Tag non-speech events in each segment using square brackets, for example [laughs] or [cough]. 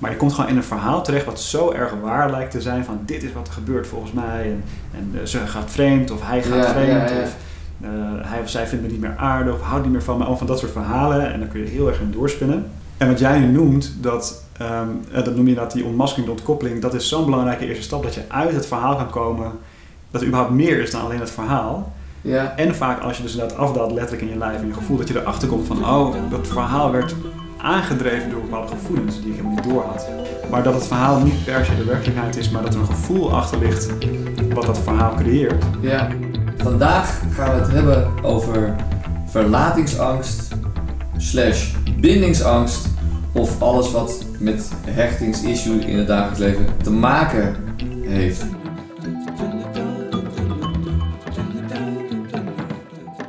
Maar je komt gewoon in een verhaal terecht wat zo erg waar lijkt te zijn van dit is wat er gebeurt volgens mij. En, en uh, ze gaat vreemd of hij gaat Ja, vreemd. ja, ja. Of uh, hij of zij vindt me niet meer aardig of houdt niet meer van me. Al van dat soort verhalen. En dan kun je heel erg in doorspinnen. En wat jij nu noemt, dat, ehm, eh, dat noem je dat die ontmasking, de ontkoppeling. Dat is zo'n belangrijke eerste stap dat je uit het verhaal kan komen. Dat er überhaupt meer is dan alleen het verhaal. Ja, En vaak als je dus inderdaad afdaalt letterlijk in je lijf en je gevoel dat je erachter komt van oh, dat verhaal werd aangedreven door bepaalde gevoelens die ik helemaal niet door had. Maar dat het verhaal niet per se de werkelijkheid is, maar dat er een gevoel achter ligt wat dat verhaal creëert. ja. Vandaag gaan we het hebben over verlatingsangst slash bindingsangst of alles wat met hechtingsissue in het dagelijks leven te maken heeft.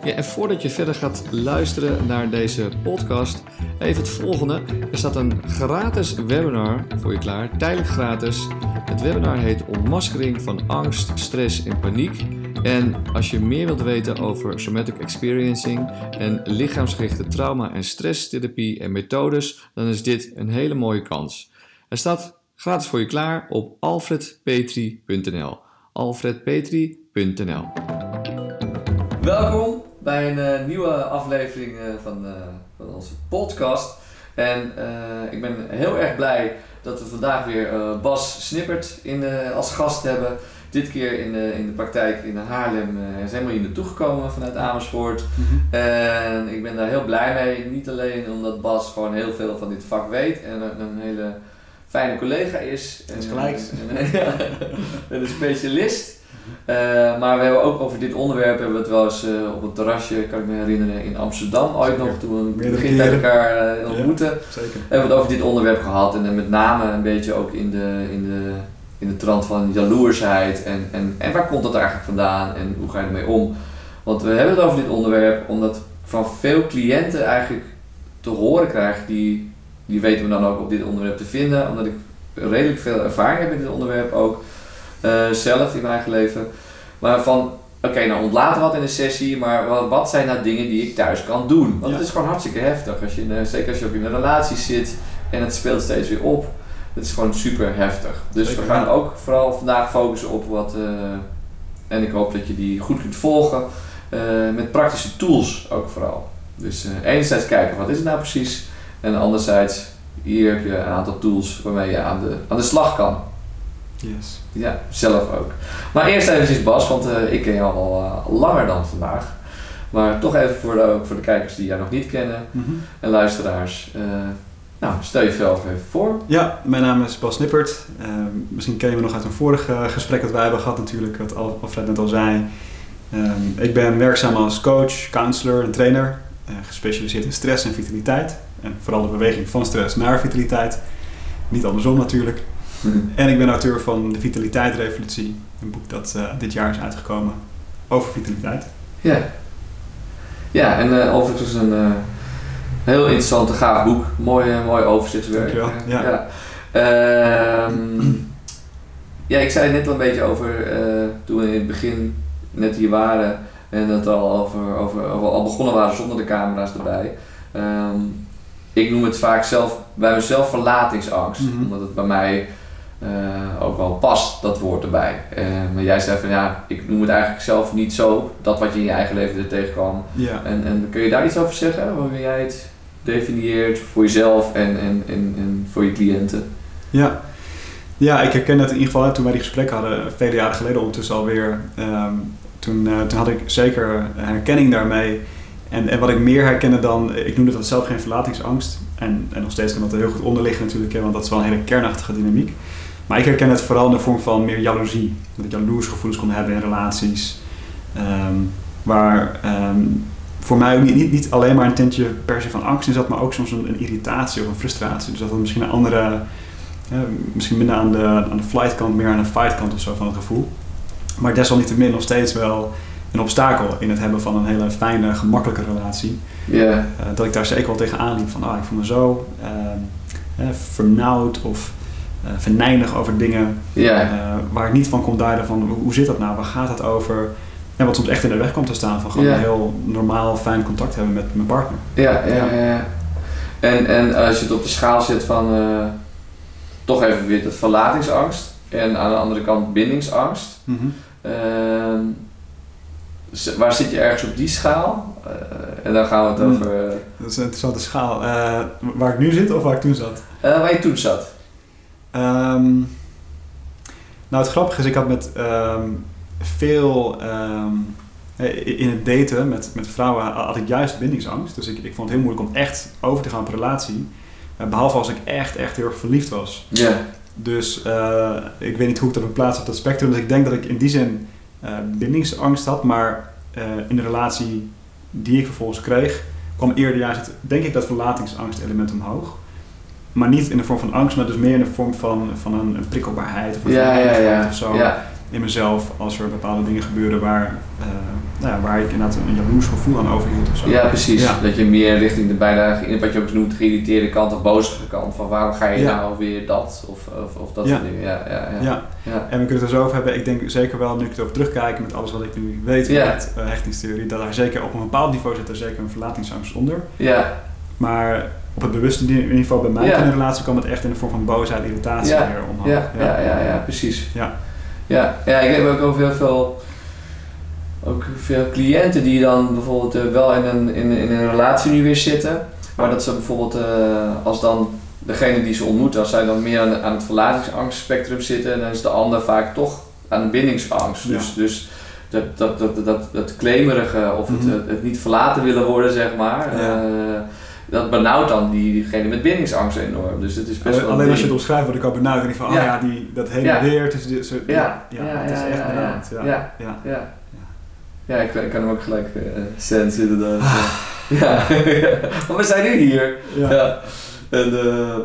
Ja, en voordat je verder gaat luisteren naar deze podcast, even het volgende. Er staat een gratis webinar voor je klaar, tijdelijk gratis. Het webinar heet Ontmaskering van angst, stress en paniek. En als je meer wilt weten over somatic experiencing en lichaamsgerichte trauma- en stresstherapie en methodes, dan is dit een hele mooie kans. Er staat gratis voor je klaar op alfredpetri.nl. alfredpetri.nl Welkom bij een eh, nieuwe aflevering eh, van, eh, van onze podcast. En ik ben heel erg blij dat we vandaag weer Bas Snippert in, als gast hebben. Dit keer in de, in de praktijk in Haarlem. Hij is helemaal hier naartoe gekomen vanuit Amersfoort. En ik ben daar heel blij mee. Niet alleen omdat Bas gewoon heel veel van dit vak weet en een, een hele fijne collega is. En, gelijk. En, en- [laughs] ja, en een specialist. Eh, maar we hebben ook over dit onderwerp hebben we het wel eens eh, op een terrasje, kan ik me herinneren, in Amsterdam ooit Zeker. nog toen we begin met elkaar eh, ontmoetten. Zeker. Hebben we het over dit onderwerp gehad en met name een beetje ook in de, in de, in de trant van jaloersheid en, en, en waar komt dat eigenlijk vandaan en hoe ga je ermee om? Want we hebben het over dit onderwerp omdat ik van veel cliënten eigenlijk te horen krijg, die, die weten me dan ook op dit onderwerp te vinden, omdat ik redelijk veel ervaring heb met dit onderwerp ook eh, zelf in mijn eigen leven. Maar van, oké, nou ontlaten wat in een sessie, maar wat, wat zijn nou dingen die ik thuis kan doen? Want Ja. het is gewoon hartstikke heftig, als je zeker als je ook in een relatie zit en het speelt steeds weer op. Het is gewoon super heftig. Dus Zeker, we gaan ook vooral vandaag focussen op wat, eh, en ik hoop dat je die goed kunt volgen, eh, met praktische tools ook vooral. Dus enerzijds kijken wat is het nou precies, en anderzijds hier heb je een aantal tools waarmee je aan de, aan de slag kan. Yes. Ja, zelf ook. Maar eerst eventjes Bas, want eh, ik ken jou al eh, langer dan vandaag. Maar toch even voor de, voor de kijkers die jou nog niet kennen Mhm. en luisteraars. eh, nou, stel jezelf even voor. Ja, mijn naam is Bas Nippert. Misschien ken je me nog uit een vorig gesprek dat wij hebben gehad natuurlijk, wat Al- Alfred net al zei. Ehm, ik ben werkzaam als coach, counselor en trainer, gespecialiseerd in stress en vitaliteit. En vooral de beweging van stress naar vitaliteit. Niet andersom natuurlijk. [laughs] En ik ben auteur van De Vitaliteit Revolutie, een boek dat eh, dit jaar is uitgekomen over vitaliteit. Ja. Ja, en eh, overigens een eh, heel interessant en gaaf boek. Mooi, mooi overzichtswerk. Dankjewel, ja. ja. Ehm, ja, ik zei het net al een beetje over toen we in het begin net hier waren en het al over, over, over- al begonnen waren zonder de camera's erbij. Ehm, ik noem het vaak zelf bij mezelf verlatingsangst, Mhm. omdat het bij mij eh, ook wel past, dat woord erbij. Eh, maar jij zei van ja, ik noem het eigenlijk zelf niet zo, dat wat je in je eigen leven er tegenkwam. Ja. En, en kun je daar iets over zeggen, hoe jij het definieert voor jezelf en, en, en, en voor je cliënten? Ja. ja, ik herken het in ieder geval hè, toen wij die gesprekken hadden, vele jaren geleden ondertussen alweer. Ehm, toen, eh, toen had ik zeker herkenning daarmee. En, en wat ik meer herkende dan, ik noemde dat zelf geen verlatingsangst. En, en nog steeds kan dat er heel goed onder liggen natuurlijk, hè, want dat is wel een hele kernachtige dynamiek. Maar ik herken het vooral in de vorm van meer jaloezie. Dat ik jaloersgevoelens kon hebben in relaties. Ehm, waar ehm, voor mij ook niet, niet, alleen maar een tintje per se van angst in zat, maar ook soms een, een irritatie of een frustratie. Dus dat het misschien een andere, ja, misschien minder aan de, aan de flight kant, meer aan de fight kant of zo van het gevoel. Maar desalniettemin nog steeds wel een obstakel in het hebben van een hele fijne, gemakkelijke relatie. Ja, Eh, dat ik daar zeker wel tegenaan liep van, ah, ik voel me zo ehm, eh, vernauwd of eh venijnig over dingen eh, waar ik niet van kon duiden van hoe- zit dat nou, waar gaat het over? En wat soms echt in de weg komt te staan van gewoon een heel normaal, fijn contact hebben met mijn partner. ja, ja, ja. En, en als je het op de schaal zet van, eh, toch even weer dat verlatingsangst. En aan de andere kant bindingsangst. Mhm. Ehm, waar zit je ergens op die schaal? En dan gaan we het Hmm. over Dat is een interessante schaal. Waar ik nu zit of waar ik toen zat? waar je toen zat. Ehm, nou, het grappige is, ik had met ehm, veel ehm, eh, in het daten met, met vrouwen had ik juist bindingsangst. Dus ik, ik vond het heel moeilijk om echt over te gaan op een relatie. Eh, behalve als ik echt, echt heel erg verliefd was. Ja. Dus eh, ik weet niet hoe ik dat plaats op dat spectrum. Dus ik denk dat ik in die zin eh, bindingsangst had. Maar in de relatie die ik vervolgens kreeg, kwam eerder juist het, denk ik, dat verlatingsangst element omhoog. Maar niet in de vorm van angst, maar dus meer in de vorm van, van een, een prikkelbaarheid of een Ja, ja, ja. of zo ja. in mezelf als er bepaalde dingen gebeuren waar, eh, nou ja, waar ik inderdaad een jaloers gevoel aan overhield of zo. Ja, precies. Ja. Dat je meer richting de bijna, wat je ook noemt, geïrriteerde kant of bozige kant. Van waarom ga je Ja. nou weer dat of, of, of dat Ja. soort dingen. Ja, ja, ja. En we kunnen het er zo over hebben. Ik denk zeker wel, nu ik over terugkijk met alles wat ik nu weet het eh, hechtingstheorie, dat daar zeker op een bepaald niveau zit er zeker een verlatingsangst onder. ja. Maar op het bewuste ni- niveau bij mij Ja. in de relatie kwam het echt in de vorm van boosheid, irritatie Ja. weer omhoog. Ja, ja, ja, ja, precies. Ja. Ja, ja ik heb ook over heel veel, ook veel cliënten die dan bijvoorbeeld eh, wel in een, in, in een relatie nu weer zitten. Maar dat ze bijvoorbeeld, eh, als dan degene die ze ontmoeten, als zij dan meer aan, aan het verlatingsangstspectrum zitten, dan is de ander vaak toch aan de bindingsangst. Dus, dus dat, dat, dat, dat, dat claimerige of het, Mhm. het, het niet verlaten willen worden, zeg maar. Ja. Eh, dat benauwt dan die, diegene met bindingsangst enorm. Dus het is best wel een Alleen als je het omschrijft word ik al benauwd. En ik van, oh Ja. ja, die, dat heen en weer. Het is, dit- zo- Ja. ja, Ja, het is ja, echt ja, benauwd. Ja. ja. Ja. Ik, ik kan hem ook gelijk uh, sensen inderdaad. Ah. Ja. [laughs] maar we zijn nu hier. Ja. En eh,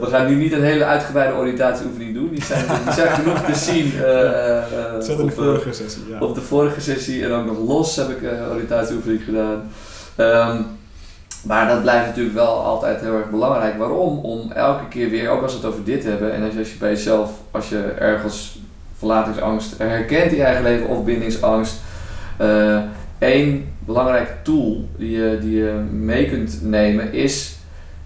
we gaan nu niet een hele uitgebreide oriëntatieoefening doen. Die zijn, die zijn genoeg te zien. eh, eh, in de op, eh, vorige sessie. Ja. op de vorige sessie en ook nog los heb ik een oriëntatieoefening gedaan. Ehm, maar dat blijft natuurlijk wel altijd heel erg belangrijk. Waarom? Om elke keer weer, ook als we het over dit hebben, en als je, als je bij jezelf, als je ergens verlatingsangst herkent in je eigen leven of bindingsangst, eh één belangrijk tool die je, die je mee kunt nemen is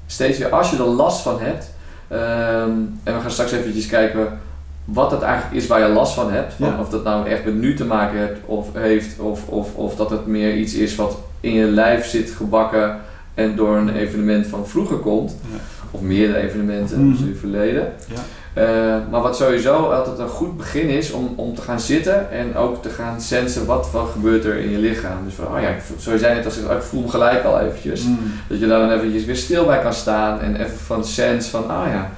steeds weer, als je er last van hebt, ehm, en we gaan straks eventjes kijken wat het eigenlijk is waar je last van hebt. Van Ja. Of dat nou echt met nu te maken hebt of heeft, of, of, of dat het meer iets is wat in je lijf zit gebakken en door een evenement van vroeger komt. Ja. Of meerdere evenementen Mhm. dus in het verleden. Ja. Eh, maar wat sowieso altijd een goed begin is om, om te gaan zitten en ook te gaan sensen wat, wat gebeurt er in je lichaam. Dus van, oh ja, ik voel- zoals je zei net, als ik, oh, ik voel hem gelijk al eventjes. Mm. Dat je daar dan eventjes weer stil bij kan staan en even van sens van, ah ja,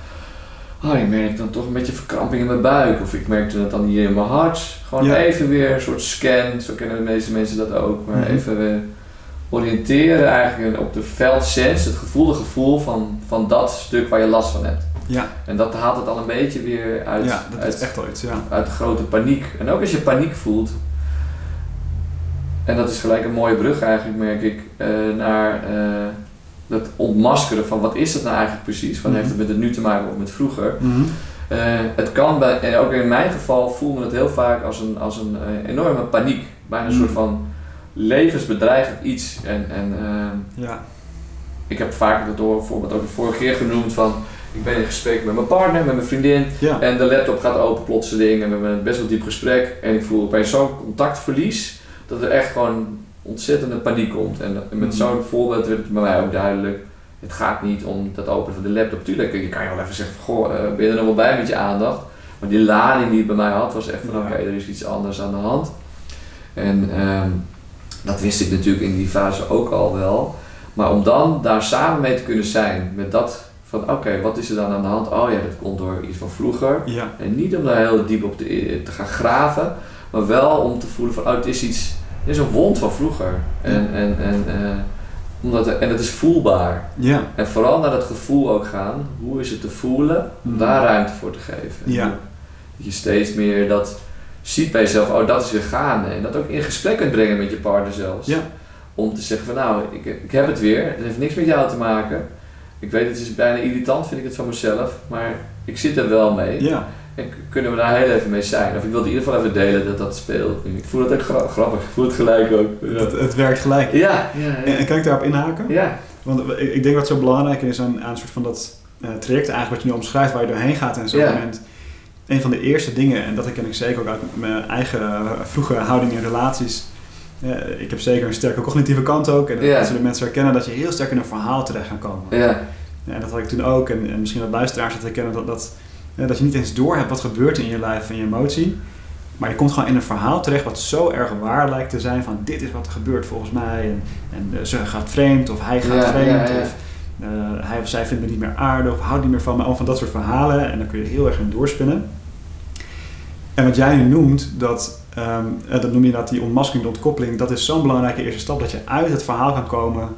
oh, ik merk dan toch een beetje verkramping in mijn buik. Of ik merkte dat dan hier in mijn hart. Gewoon Ja. even weer een soort scan, zo kennen de meeste mensen dat ook. Maar Mhm. even weer oriënteren eigenlijk op de veldsens, het gevoelde gevoel van, van dat stuk waar je last van hebt. Ja, En dat haalt het al een beetje weer uit, ja, dat uit, is echt iets. Ja. uit de grote paniek. En ook als je paniek voelt, en dat is gelijk een mooie brug eigenlijk, merk ik, eh, naar eh, dat ontmaskeren van wat is dat nou eigenlijk precies? Van Mhm. heeft het met het nu te maken of met vroeger? Mhm. Eh, het kan bij, en ook in mijn geval voelde me het heel vaak als een, als een enorme paniek. Bijna een Mhm. soort van levensbedreigend iets. En, en eh, Ja. ik heb vaak dat door, bijvoorbeeld ook de vorige keer genoemd van ik ben in gesprek met mijn partner, met mijn vriendin. Ja. En de laptop gaat open plotseling en we hebben een best wel diep gesprek. En ik voel opeens zo'n contactverlies dat er echt gewoon ontzettende paniek komt. En, en met Mhm. zo'n voorbeeld werd het bij mij ook duidelijk. Het gaat niet om dat openen van de laptop. Tuurlijk, je kan je wel even zeggen van, goh, eh, ben je er nog wel bij met je aandacht? Maar die lading die het bij mij had was echt van Ja. oké, er is iets anders aan de hand. En ehm, dat wist ik natuurlijk in die fase ook al wel. Maar om dan daar samen mee te kunnen zijn met dat van oké, wat is er dan aan de hand? Oh ja, dat komt door iets van vroeger. Ja. En niet om daar heel diep op te, te gaan graven, maar wel om te voelen van oh, het is iets, het is een wond van vroeger. En, en, en, eh, omdat, en het is voelbaar. Ja. En vooral naar dat gevoel ook gaan. Hoe is het te voelen? Om Mhm. daar ruimte voor te geven. En Ja. Dat je steeds meer dat ziet bij jezelf. Oh, dat is weer gaande. En dat ook in gesprek kunt brengen met je partner zelfs. Ja. Om te zeggen van nou, ik, ik heb het weer. Het heeft niks met jou te maken. Ik weet het is bijna irritant vind ik het van mezelf. Maar ik zit er wel mee. Ja. En kunnen we daar heel even mee zijn. Of ik wilde in ieder geval even delen dat dat speelt. Ik voel het ook gra- grappig. Ik voel het gelijk ook. Ja, Het, het werkt gelijk. ja, ja. En, ja. en kan ik daarop inhaken? ja. Want ik, ik denk wat zo belangrijk is aan, aan een soort van dat uh, traject eigenlijk wat je nu omschrijft, waar je doorheen gaat en zo'n Ja. moment. Een van de eerste dingen, en dat herken ik zeker ook uit mijn eigen uh, vroege houding in relaties. Uh, ik heb zeker een sterke cognitieve kant ook. En dat zullen mensen herkennen dat je heel sterk in een verhaal terecht kan komen. Ja, Ja, en dat had ik toen ook. En, en misschien dat luisteraars het herkennen dat, dat, eh, dat je niet eens door hebt wat gebeurt in je lijf en je emotie. Maar je komt gewoon in een verhaal terecht wat zo erg waar lijkt te zijn van dit is wat er gebeurt volgens mij. En, en ze gaat vreemd of hij gaat Ja, vreemd. ja, ja. Of uh, hij of zij vindt me niet meer aardig of houdt niet meer van me. Allemaal van dat soort verhalen. En dan kun je heel erg in doorspinnen. En wat jij nu noemt, dat, um, dat noem je inderdaad die ontmasking, de ontkoppeling. Dat is zo'n belangrijke eerste stap dat je uit het verhaal kan komen.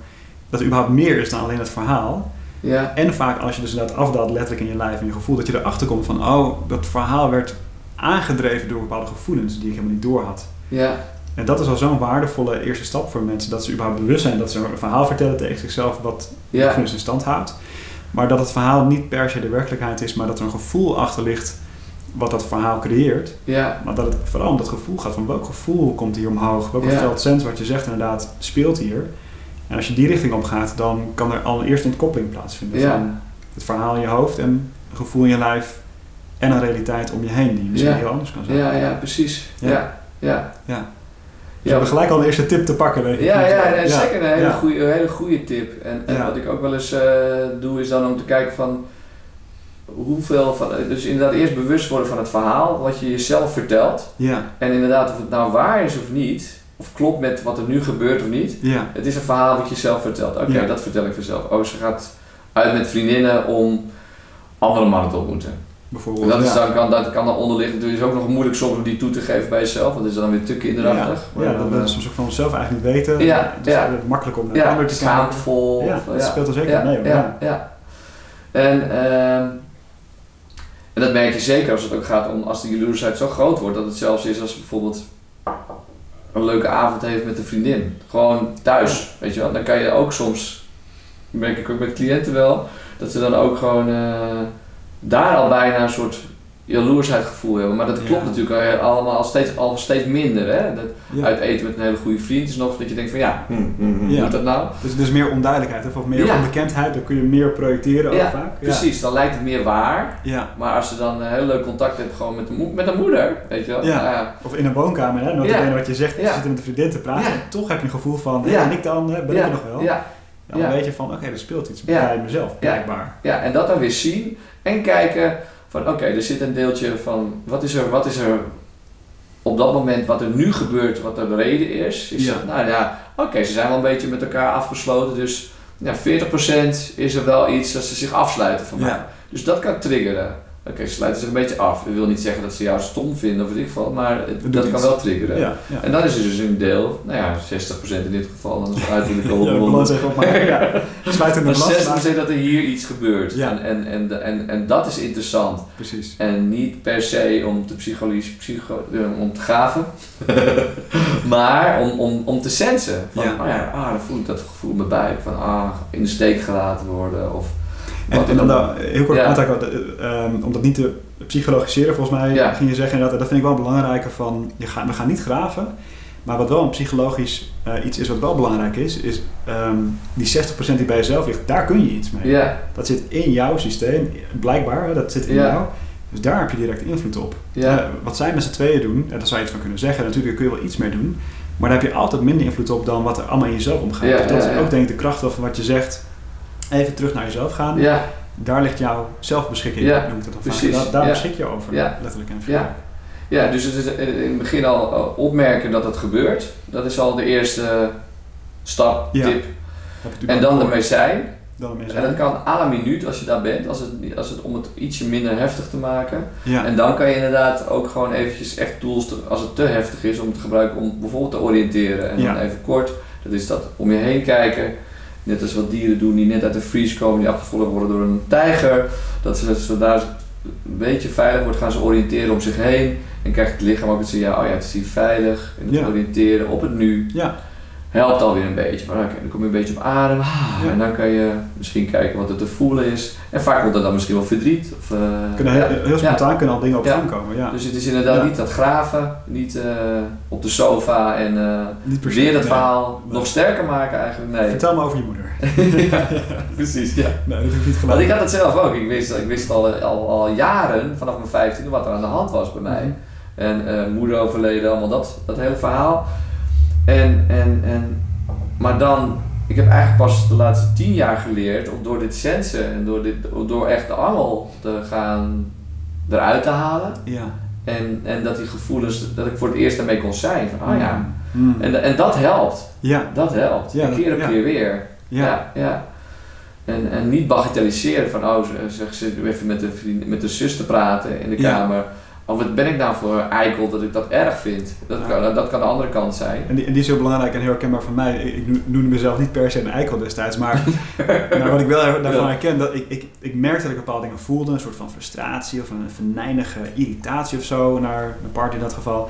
Dat er überhaupt meer is dan alleen het verhaal. ja, En vaak als je dus inderdaad afdaalt letterlijk in je lijf en je gevoel, dat je erachter komt van, oh, dat verhaal werd aangedreven door bepaalde gevoelens die ik helemaal niet door had. ja, En dat is al zo'n waardevolle eerste stap voor mensen, dat ze überhaupt bewust zijn dat ze een verhaal vertellen tegen zichzelf wat de ja, gevoelens in stand houdt. Maar dat het verhaal niet per se de werkelijkheid is, maar dat er een gevoel achter ligt wat dat verhaal creëert. ja, Maar dat het vooral om dat gevoel gaat van welk gevoel komt hier omhoog, welke Ja. veld sens wat je zegt inderdaad speelt hier. En als je die richting op gaat, dan kan er allereerst een ontkoppeling plaatsvinden Ja. van het verhaal in je hoofd en een gevoel in je lijf en een realiteit om je heen die misschien Ja. heel anders kan zijn. ja, ja, precies. Ja. Ja, ja. We hebben gelijk al een eerste tip te pakken. denk ik. Ja, ja, nee, zeker een hele, goede, hele goede tip. En, wat ik ook wel eens eh, doe, is dan om te kijken van hoeveel van. Dus inderdaad, eerst bewust worden van het verhaal, wat je jezelf vertelt. Ja, En inderdaad, of het nou waar is of niet, of klopt met wat er nu gebeurt of niet. ja, Het is een verhaal wat je zelf vertelt. Oké, Ja. dat vertel ik vanzelf. Oh, ze gaat uit met vriendinnen om andere mannen te ontmoeten. En bijvoorbeeld. dat, is ja. dan, kan, dat kan dan onderliggend. Het is ook nog moeilijk soms om die toe te geven bij jezelf, want dat is dan weer te kinderachtig. Ja, Maar ja, dan, dat we soms ook van onszelf eigenlijk niet weten. Ja, Dus ja. het is makkelijk om naar ja, te kijken. schaamtevol. Ja, dat speelt er zeker mee. Ja, ja. En, ehm, en dat merk je zeker als het ook gaat om als de jaloersheid zo groot wordt dat het zelfs is als bijvoorbeeld een leuke avond heeft met een vriendin. Gewoon thuis, weet je wel. Dan kan je ook soms, merk ik ook met cliënten wel, dat ze dan ook gewoon eh, daar al bijna een soort jaloersheidgevoel hebben. Maar dat klopt Ja. natuurlijk al, allemaal al steeds, al steeds minder. Hè? Dat Ja. Uit eten met een hele goede vriend is nog dat je denkt van ja, hm, hm, hm, Ja. moet dat nou? Dus, dus meer onduidelijkheid of meer Ja. onbekendheid, dan kun je meer projecteren ook Ja, vaak. Precies, dan lijkt het meer waar. Ja. Maar als je dan een heel leuk contact hebt gewoon met de, mo- met de moeder, weet je wel. Nou. Of in een woonkamer, hè? Wat je zegt, je zit met een vriendin te praten. En toch heb je een gevoel van, Ja. ja. en ik dan, ben ja. ik er nog wel? Ja, Dan Ja. weet je van, oké, er speelt iets Ja. bij mezelf, blijkbaar. ja, en dat dan weer zien en kijken van oké, er zit een deeltje van wat is er, wat is er op dat moment wat er nu gebeurt, wat er de reden is. is Ja. Nou ja, oké, ze zijn wel een beetje met elkaar afgesloten, dus ja, 40% is er wel iets dat ze zich afsluiten van mij. Ja. Dus dat kan triggeren. Oké, ze sluiten zich een beetje af. Dat wil niet zeggen dat ze jou stom vinden of weet ik veel, maar het- dat kan wel triggeren. Ja, ja. En dan is er dus een deel, nou ja, 60% in dit geval, dan is het uiterlijk al [laughs] Ja, de balans even opmaken. Ja. [laughs] Sluit in de Maar balans. 60% dat er hier iets gebeurt. Ja. En, en, en, en, en dat is interessant. Precies. En niet per se om te psychologisch, psycho, eh, om te gaven, [laughs] maar om, om, om te sensen. Van, Ja. oh ja, ah, dan voel ik dat gevoel me bij. Van, ah, in de steek gelaten worden. Of, En, dan heel kort Ja. aantakken, uh, um, om dat niet te psychologiseren volgens mij, Ja. ging je zeggen inderdaad, dat vind ik wel belangrijker van, je ga, we gaan niet graven, maar wat wel een psychologisch uh, iets is wat wel belangrijk is, is um, die 60% die bij jezelf ligt, daar kun je iets mee. Ja, Dat zit in jouw systeem, blijkbaar, hè, dat zit in Ja. jou. Dus daar heb je direct invloed op. ja, Eh, wat zij met z'n tweeën doen, en daar zou je iets van kunnen zeggen, natuurlijk kun je wel iets mee doen, maar daar heb je altijd minder invloed op dan wat er allemaal in jezelf omgaat. Ja, Dus dat ja, is ja. ook denk ik de kracht van wat je zegt, even terug naar jezelf gaan. ja, Daar ligt jouw zelfbeschikking, Ja, noem ik dat dan precies, vaak. Daar, daar ja. beschik je over, Ja. letterlijk en figuurlijk. ja. dus het is in het begin al opmerken dat het gebeurt. Dat is al de eerste stap, Ja. tip. En dan ermee zijn. Dan ermee En dat kan à la minuut als je daar bent, als het, als het, om het ietsje minder heftig te maken. Ja. En dan kan je inderdaad ook gewoon eventjes echt tools, te- als het te heftig is, om te gebruiken om bijvoorbeeld te oriënteren. En Ja. dan even kort, dat is dat om je heen kijken. Net als wat dieren doen die net uit de vries komen, die afgevolgd worden door een tijger. Dat ze, zodra het een beetje veilig wordt, gaan ze oriënteren om zich heen. En krijgt het lichaam ook het signaal, oh ja, het is hier veilig. En het Ja. oriënteren op het nu. ja. Helpt alweer een beetje. Maar dan kom je een beetje op adem. Ah, Ja. En dan kan je misschien kijken wat er te voelen is. En vaak komt er dan misschien wel verdriet. Of, eh, Kunnen heel, ja. heel spontaan kunnen al dingen op Ja. gang komen. Ja. Dus het is inderdaad niet dat graven, niet eh, op de sofa en eh, Niet per se, weer dat nee. verhaal Nee. nog sterker maken eigenlijk. Nee, Vertel me over je moeder. [laughs] precies. Ja. Nee, dat ik niet Want ik had het zelf ook. Ik wist, ik wist al, al, al jaren, vanaf mijn 15 wat er aan de hand was bij mij. Mhm. En moeder overleden, allemaal dat, dat hele verhaal. En, en, en, maar dan, ik heb eigenlijk pas de laatste tien jaar geleerd om door dit sensen en door, dit, door echt de angel te gaan eruit te halen. Ja. En, en dat die gevoelens, dat ik voor het eerst daarmee kon zijn. Van, oh ja. Mm. En, en dat helpt. Ja. Dat helpt. Ja, keer op ja. keer weer. Ja. Ja, ja. En, en niet bagatelliseren van, oh, zeg, zit even met de, vriend, met de zus te praten in de Ja. kamer. Of wat ben ik nou voor eikel dat ik dat erg vind? Dat, Ja. kan, dat kan de andere kant zijn. En die, en die is heel belangrijk en heel herkenbaar voor mij. Ik, ik noemde mezelf niet per se een eikel destijds, maar, [laughs] maar wat ik wel daarvan Ja. herken, dat ik, ik, ik merkte dat ik bepaalde dingen voelde, een soort van frustratie of een venijnige irritatie of zo naar mijn partner in dat geval.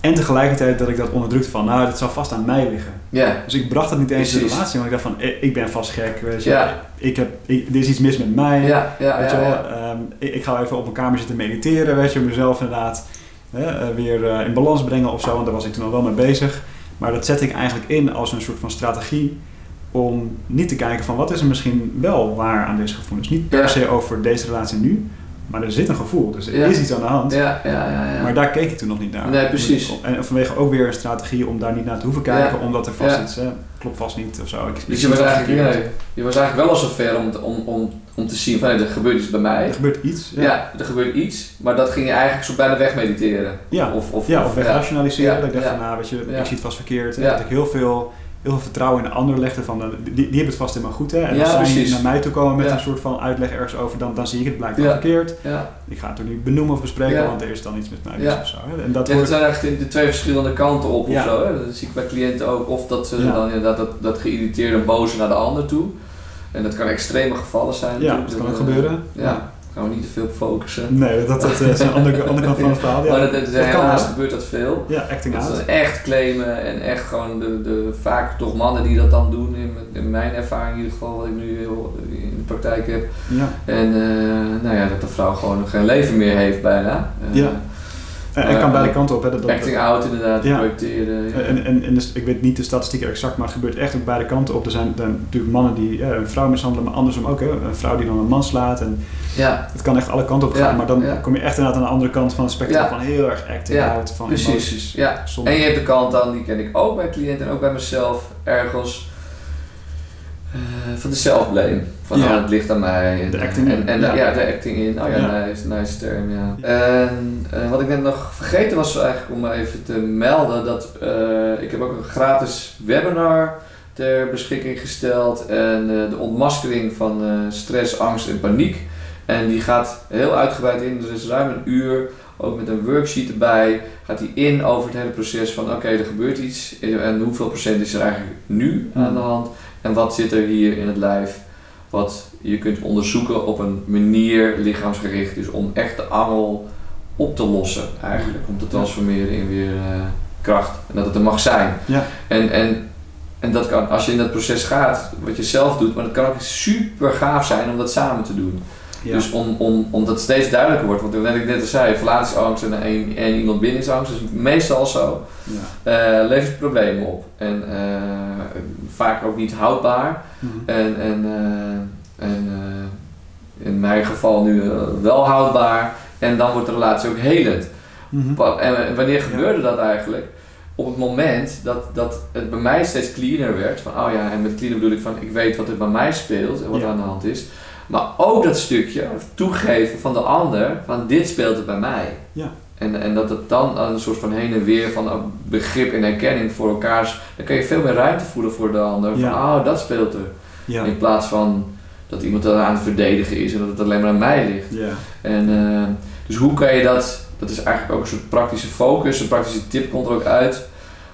En tegelijkertijd dat ik dat onderdrukte van, nou, dat zal vast aan mij liggen. Ja, Dus ik bracht dat niet eens in de relatie, want ik dacht van, ik, ik ben vast gek, weet je. Ja. Ik heb, ik, er is iets mis met mij. ja, ja. Weet ja, je wel, ja. ehm, ik, ik ga even op mijn kamer zitten mediteren, weet je, om mezelf inderdaad hè, eh, weer eh, in balans brengen of zo, want daar was ik toen al wel mee bezig. Maar dat zet ik eigenlijk in als een soort van strategie om niet te kijken van wat is er misschien wel waar aan deze gevoelens. Niet per se over deze relatie nu, maar er zit een gevoel, dus er Ja. is iets aan de hand. Ja, ja, ja, ja. Maar daar keek ik toen nog niet naar. Nee, precies. En vanwege ook weer een strategie om daar niet naar te hoeven kijken, omdat er vast iets, hè, klopt vast niet of zo. Ik, Dus je was, eigenlijk, je was eigenlijk wel al zover om, te- om, om, om te zien van, er gebeurt iets bij mij. Er gebeurt iets. Ja. er gebeurt iets, maar dat ging je eigenlijk zo bijna wegmediteren. Ja. Of, of, Ja, of wegrationaliseren. Ik dacht van, nou, weet je, ik zie het vast verkeerd. Ja. Dat ik heel veel, heel veel vertrouwen in de ander legde. Van, eh, die, die hebben het vast helemaal goed. Hè? En Ja, als zij naar mij toe komen met Ja. een soort van uitleg ergens over, dan, dan zie ik het blijkbaar Ja. verkeerd. Ja. Ik ga het ook niet benoemen of bespreken, Ja. want er is dan iets met mij mis Ja. of zo. Hè? En dat Ja, wordt... zijn eigenlijk de, twee verschillende kanten op Ja. of zo. Hè? Dat zie ik bij cliënten ook. Of dat ze Ja. dan inderdaad dat, dat geïrriteerde boze naar de ander toe. En dat kan extreme gevallen zijn. Ja, dat kan ook Eh, gebeuren. Ja, daar gaan we niet te veel op focussen. Nee, dat, dat is een andere, [laughs] andere kant van het verhaal. Ja, maar dat, dat, dat kan helaas gebeurt dat veel. Ja, acting Dat out. echt claimen en echt gewoon de, de, vaak toch mannen die dat dan doen, in, in mijn ervaring in ieder geval, wat ik nu heel in de praktijk heb. Ja. En eh, nou ja, dat de vrouw gewoon geen leven meer heeft bijna. Eh, Ja. En en Eh, kan beide kanten op. Hè? Dat, dat, Acting out inderdaad, Ja. projecteren. ja. En, en, en dus, ik weet niet de statistieken exact, maar het gebeurt echt op beide kanten op. Er zijn dan natuurlijk mannen die eh, een vrouw mishandelen, maar andersom ook. Hè? Een vrouw die dan een man slaat. En ja, het kan echt alle kanten op gaan. Ja, maar dan ja. kom je echt inderdaad aan de andere kant van het spectrum Ja. van heel erg acting Ja, out, van precies. emoties. Ja. Zonder- En je hebt de kant dan, die ken ik ook bij cliënten en ook bij mezelf, ergens eh, van de self-blame. Van Ja. oh, het ligt aan mij. En, De acting en, in, en ja. ja. de acting in. Oh ja, Ja. nice, nice term, ja. En eh, wat ik net nog vergeten was eigenlijk om even te melden, dat eh, ik heb ook een gratis webinar ter beschikking gesteld. En eh, de ontmaskering van eh, stress, angst en paniek. En die gaat heel uitgebreid in, er is ruim een uur, ook met een worksheet erbij. Gaat die in over het hele proces van oké, er gebeurt iets en hoeveel procent is er eigenlijk nu aan de hand en wat zit er hier in het lijf wat je kunt onderzoeken op een manier lichaamsgericht, dus om echt de angel op te lossen eigenlijk, om te transformeren in weer eh, kracht en dat het er mag zijn. Ja. En, en, en dat kan, als je in dat proces gaat, wat je zelf doet, maar het kan ook super gaaf zijn om dat samen te doen. Ja. Dus om, om, omdat het steeds duidelijker wordt, want wat ik net al zei, verlatingsangst en, en, en iemand bindingsangst is meestal zo, ja. eh, levert problemen op. En eh, vaak ook niet houdbaar. Mhm. En, en, eh, en in mijn geval nu wel houdbaar. En dan wordt de relatie ook helend. Mhm. En wanneer gebeurde dat eigenlijk? Op het moment dat, dat het bij mij steeds cleaner werd. Van, oh ja, en met cleaner bedoel ik van ik weet wat er bij mij speelt en wat er aan de hand is. Maar ook dat stukje toegeven van de ander, van dit speelt er bij mij. Ja. En, en dat het dan een soort van heen en weer van een begrip en erkenning voor elkaars. Dan kan je veel meer ruimte voelen voor de ander. Van, Ja. oh, dat speelt er. Ja. In plaats van dat iemand er aan het verdedigen is en dat het alleen maar aan mij ligt. Ja. En, eh, dus hoe kan je dat, dat is eigenlijk ook een soort praktische focus, een praktische tip komt er ook uit.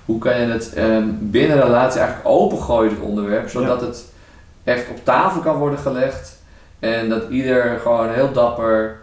Hoe kan je het ehm, binnen een relatie eigenlijk opengooien, het onderwerp, zodat het echt op tafel kan worden gelegd. En dat ieder gewoon heel dapper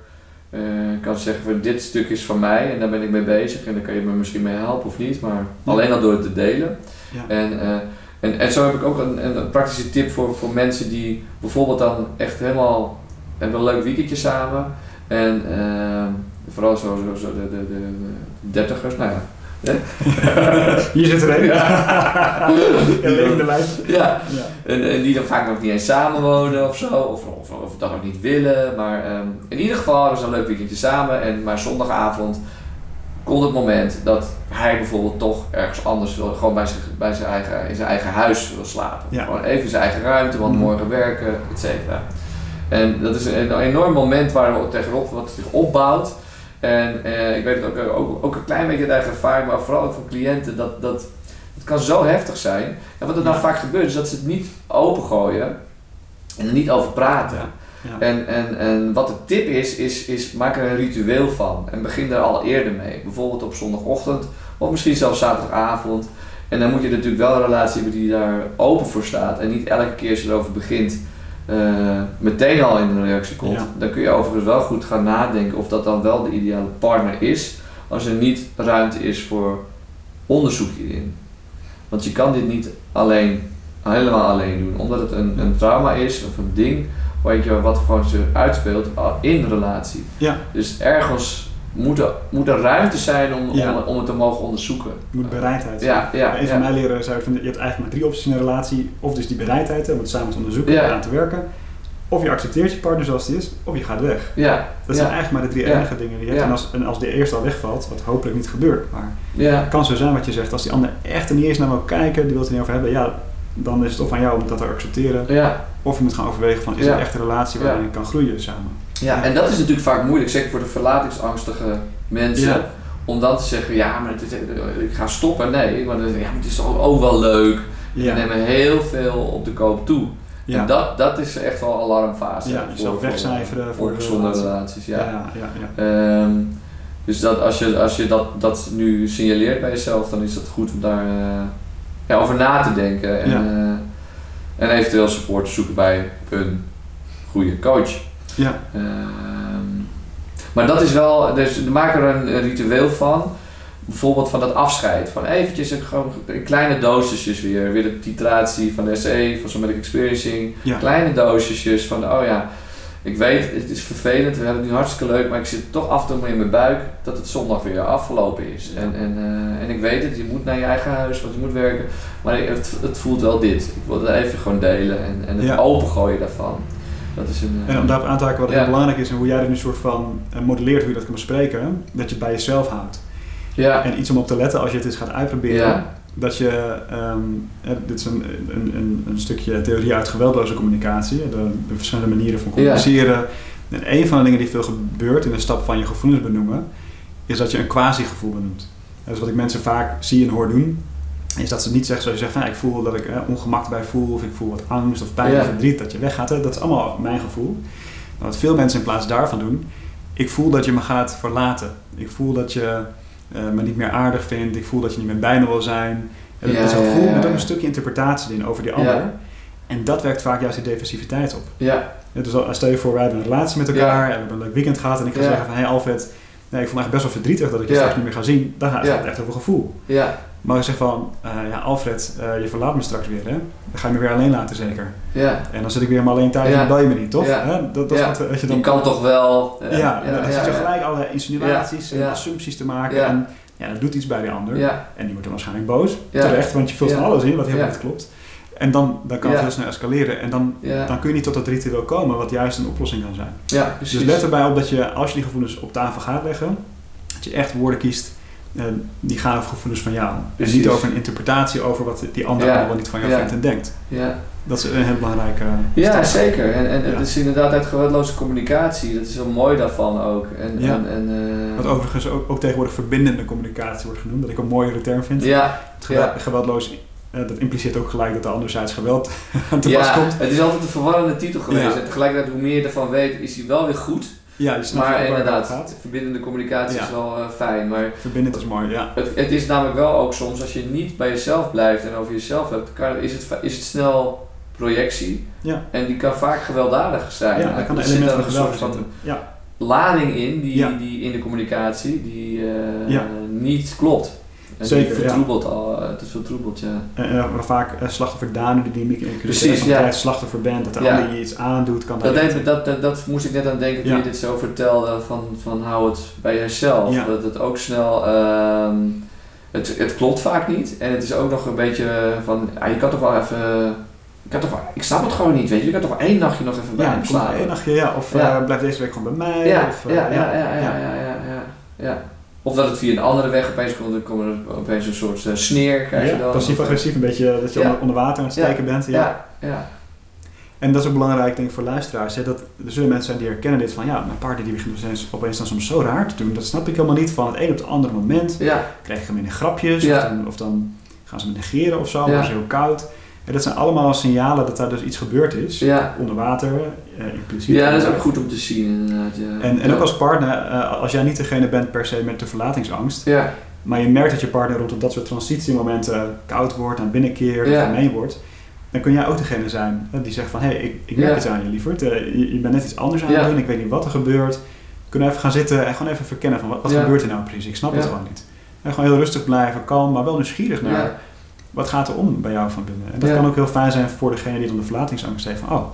eh, kan zeggen van dit stuk is van mij en daar ben ik mee bezig en dan kan je me misschien mee helpen of niet, maar alleen al door het te delen. Ja. En, eh, en, en zo heb ik ook een, een praktische tip voor, voor mensen die bijvoorbeeld dan echt helemaal hebben een leuk weekendje samen en eh, vooral zo, zo, zo de, de, de, de dertigers, nou ja. [laughs] Hier zit er een. Ja. [laughs] Levende lijst. Ja, en, en die dan vaak nog niet eens samenwonen of zo, of, of, of dat ook niet willen. Maar ehm, in ieder geval hebben ze een leuk weekendje samen. En maar zondagavond komt het moment dat hij bijvoorbeeld toch ergens anders wil, gewoon bij, zich, bij zijn eigen, in zijn eigen huis wil slapen. Ja. Gewoon even in zijn eigen ruimte, want Mhm. morgen werken, et cetera. En dat is een, een enorm moment waar tegenop wat zich opbouwt. En eh, ik weet het ook, ook, ook een klein beetje uit eigen ervaring, maar vooral ook van cliënten, dat, dat het kan zo heftig zijn. En wat er dan Ja. vaak gebeurt, is dat ze het niet opengooien en er niet over praten. Ja. Ja. En, en, en wat de tip is, is, is maak er een ritueel van. En begin daar al eerder mee. Bijvoorbeeld op zondagochtend of misschien zelfs zaterdagavond. En dan moet je natuurlijk wel een relatie hebben die daar open voor staat. En niet elke keer als je erover begint, eh, meteen al in een reactie komt. Ja. Dan kun je overigens wel goed gaan nadenken of dat dan wel de ideale partner is. Als er niet ruimte is voor onderzoek hierin. Want je kan dit niet alleen, helemaal alleen doen. Omdat het een, een trauma is of een ding weet je, wat gewoon zich uitspeelt in relatie. Ja. Dus ergens moet er, moet er ruimte zijn om, Ja. om, om het te mogen onderzoeken. Je moet bereidheid zijn. Ja, ja, een van mijn leren zei je hebt eigenlijk maar drie opties in een relatie. Of dus die bereidheid om het samen te onderzoeken en aan te werken. Of je accepteert je partner zoals die is, of je gaat weg. Ja, Dat zijn eigenlijk maar de drie enige dingen die je hebt. En, als, en als de eerste al wegvalt, wat hopelijk niet gebeurt, maar het kan zo zijn wat je zegt. Als die ander echt er niet eens naar wil kijken, die wil het er niet over hebben, ja, dan is het of aan jou om dat te accepteren. ja. Of je moet gaan overwegen van is het echt een relatie waarin je kan groeien samen. Ja, en dat is natuurlijk vaak moeilijk, zeker voor de verlatingsangstige mensen. Ja. Om dan te zeggen, ja, maar ik ga stoppen. Nee, maar, ja, maar het is toch ook wel leuk. We Ja, nemen heel veel op de koop toe. ja. En dat, dat is echt wel een alarmfase. Ja, jezelf wegcijferen voor voor de gezonde relatie. relaties. ja. Ja. Ja, ja, Ehm, dus dat als je, als je dat, dat nu signaleert bij jezelf, dan is het goed om daar eh, ja, over na te denken. En, eh, en eventueel support te zoeken bij een goede coach. Ja. Ehm, maar dat is wel, dus maak er een, ritueel van. Bijvoorbeeld van dat afscheid. Van eventjes een, gewoon in kleine dosisjes weer. Weer de titratie van de SE, van Somatic Experiencing. Ja. Kleine dosisjes van, oh ja, ik weet, het is vervelend, we hebben het nu hartstikke leuk, maar ik zit toch af en toe in mijn buik dat het zondag weer afgelopen is. Ja. En, en, eh, en ik weet het, je moet naar je eigen huis, want je moet werken, maar het, het voelt wel dit. Ik wil het even gewoon delen en, en het Ja. opengooien daarvan. Dat is een... En om daarop aan te haken wat Ja. heel belangrijk is en hoe jij er nu soort van eh, modelleert hoe je dat kan bespreken, dat je het bij jezelf houdt. ja, En iets om op te letten als je het eens gaat uitproberen, Ja. dat je, ehm, eh, dit is een, een, een, een stukje theorie uit geweldloze communicatie, de, de verschillende manieren van communiceren. En een van de dingen die veel gebeurt in de stap van je gevoelens benoemen, is dat je een quasi-gevoel benoemt. Dus wat ik mensen vaak zie en hoor doen, is dat ze niet zeggen zoals je zegt van ik voel dat ik eh, ongemak bij voel, of ik voel wat angst of pijn of verdriet, dat je weggaat. Hè. Dat is allemaal mijn gevoel. Maar wat veel mensen in plaats daarvan doen, ik voel dat je me gaat verlaten. Ik voel dat je eh, me niet meer aardig vindt. Ik voel dat je niet meer bij me wil zijn. En dat Ja, is een gevoel ja, met ook een stukje interpretatie in over die ander. En dat werkt vaak juist die defensiviteit op. ja, Ja, dus al- stel je voor, wij hebben een relatie met elkaar en we hebben een leuk weekend gehad en ik ga zeggen van, hé hey Alfred, nee, ik vond het eigenlijk best wel verdrietig dat ik je straks niet meer ga zien. Dan gaat het echt over gevoel. ja, Maar ik zeg van, eh, ja Alfred, eh, je verlaat me straks weer hè. Dan ga je me weer alleen laten zeker. ja. En dan zit ik weer maar alleen thuis Ja. en bel je me niet, toch? Ja. Hè? Dat, dat Ja. wat, als je dan... Je kan toch wel... eh, ja, en dan zit je ja. gelijk allerlei insinuaties Ja. en Ja. assumpties te maken. Ja. En ja, dat doet iets bij die ander. Ja, En die wordt dan waarschijnlijk boos. Ja. Terecht, want je vult Ja. van alles in wat helemaal Ja. niet klopt. En dan, dan kan het Ja. heel snel escaleren. En dan, ja, dan kun je niet tot dat ritueel komen, wat juist een oplossing kan zijn. ja, precies. Dus let erbij op dat je, als je die gevoelens op tafel gaat leggen, dat je echt woorden kiest eh, die gaan over gevoelens van jou. En Precies. niet over een interpretatie over wat die ander Ja. allemaal niet van jou Ja. vindt en denkt. Ja. Dat is een heel belangrijke Ja, stap. zeker. En, en het Ja. is inderdaad uit geweldloze communicatie. Dat is wel mooi daarvan ook. En, Ja. en, en, eh, Wat overigens ook, ook tegenwoordig verbindende communicatie wordt genoemd, dat ik een mooiere term vind. Ja, Het geweld- ja. geweldloos, eh, dat impliceert ook gelijk dat er anderzijds geweld [laughs] aan te pas ja komt. het is altijd een verwarrende titel geweest. Ja. En tegelijkertijd, hoe meer je ervan weet, is hij wel weer goed. Ja, je snapt maar inderdaad, gaat. verbindende communicatie Ja. is wel eh, fijn. Maar Verbindend is mooi, ja. het, het is namelijk wel ook soms, als je niet bij jezelf blijft en over jezelf hebt, kan, is, het, is het snel projectie. Ja. En die kan vaak gewelddadig zijn. Ja, daar kan Er zit van een soort zitten. Ja, lading in die, die in de communicatie die eh, niet klopt. Het Zeker, al, eh, het is vertroebeld, ja. En, maar vaak uh, slachtoffer de die ik Precies, ja. slachtoffer bent, dat de ja. je iets aandoet. Kan dat, dat, dat, dat, moest ik net aan denken toen je dit zo vertelde, van, van hou het bij jezelf. Dat het ook snel, ehm, het, het klopt vaak niet. En het is ook nog een beetje van, ah, je kan toch wel even... Ik, toch, ik snap het gewoon niet, weet je. Ik kan toch één nachtje nog even bij ja, hem slapen. één nachtje, ja. Of eh, blijf deze week gewoon bij mij. Ja, ja, ja, ja, ja, ja, ja, of dat het via een andere weg opeens komt, dan komt er opeens een soort eh, sneer, krijg je Ja, dan. Passief-agressief, een beetje dat je Ja. onder, water aan het steken bent. Ja. Ja, ja, En dat is ook belangrijk denk ik voor luisteraars. Hè, dat, er zullen mensen zijn die herkennen dit van ja, mijn partner die begint opeens- dan soms zo raar te doen. Dat snap ik helemaal niet. Van het een op het andere moment krijg je gemene grapjes. Ja. Of, dan, of dan gaan ze me negeren of zo. Ja. Worden ze heel koud. En dat zijn allemaal signalen dat daar dus iets gebeurd is. ja. Onder water, eh, impliciet. Ja, dat is ook goed om te zien inderdaad, ja. En, en Ja. ook als partner, eh, als jij niet degene bent per se met de verlatingsangst, Ja, maar je merkt dat je partner rondom dat soort transitiemomenten koud wordt, aan binnenkeert, Ja. of gemeen wordt, dan kun jij ook degene zijn die zegt van hé, hey, ik, ik merk Ja. iets aan je lieverd, Eh, je, je bent net iets anders aan Ja. het doen, ik weet niet wat er gebeurt. Kunnen we even gaan zitten en gewoon even verkennen van wat, wat Ja. gebeurt er nou precies, ik snap het Ja. gewoon niet. En gewoon heel rustig blijven, kalm, maar wel nieuwsgierig naar ja, wat gaat er om bij jou van binnen. En dat Ja. kan ook heel fijn zijn voor degene die dan de verlatingsangst heeft van oh,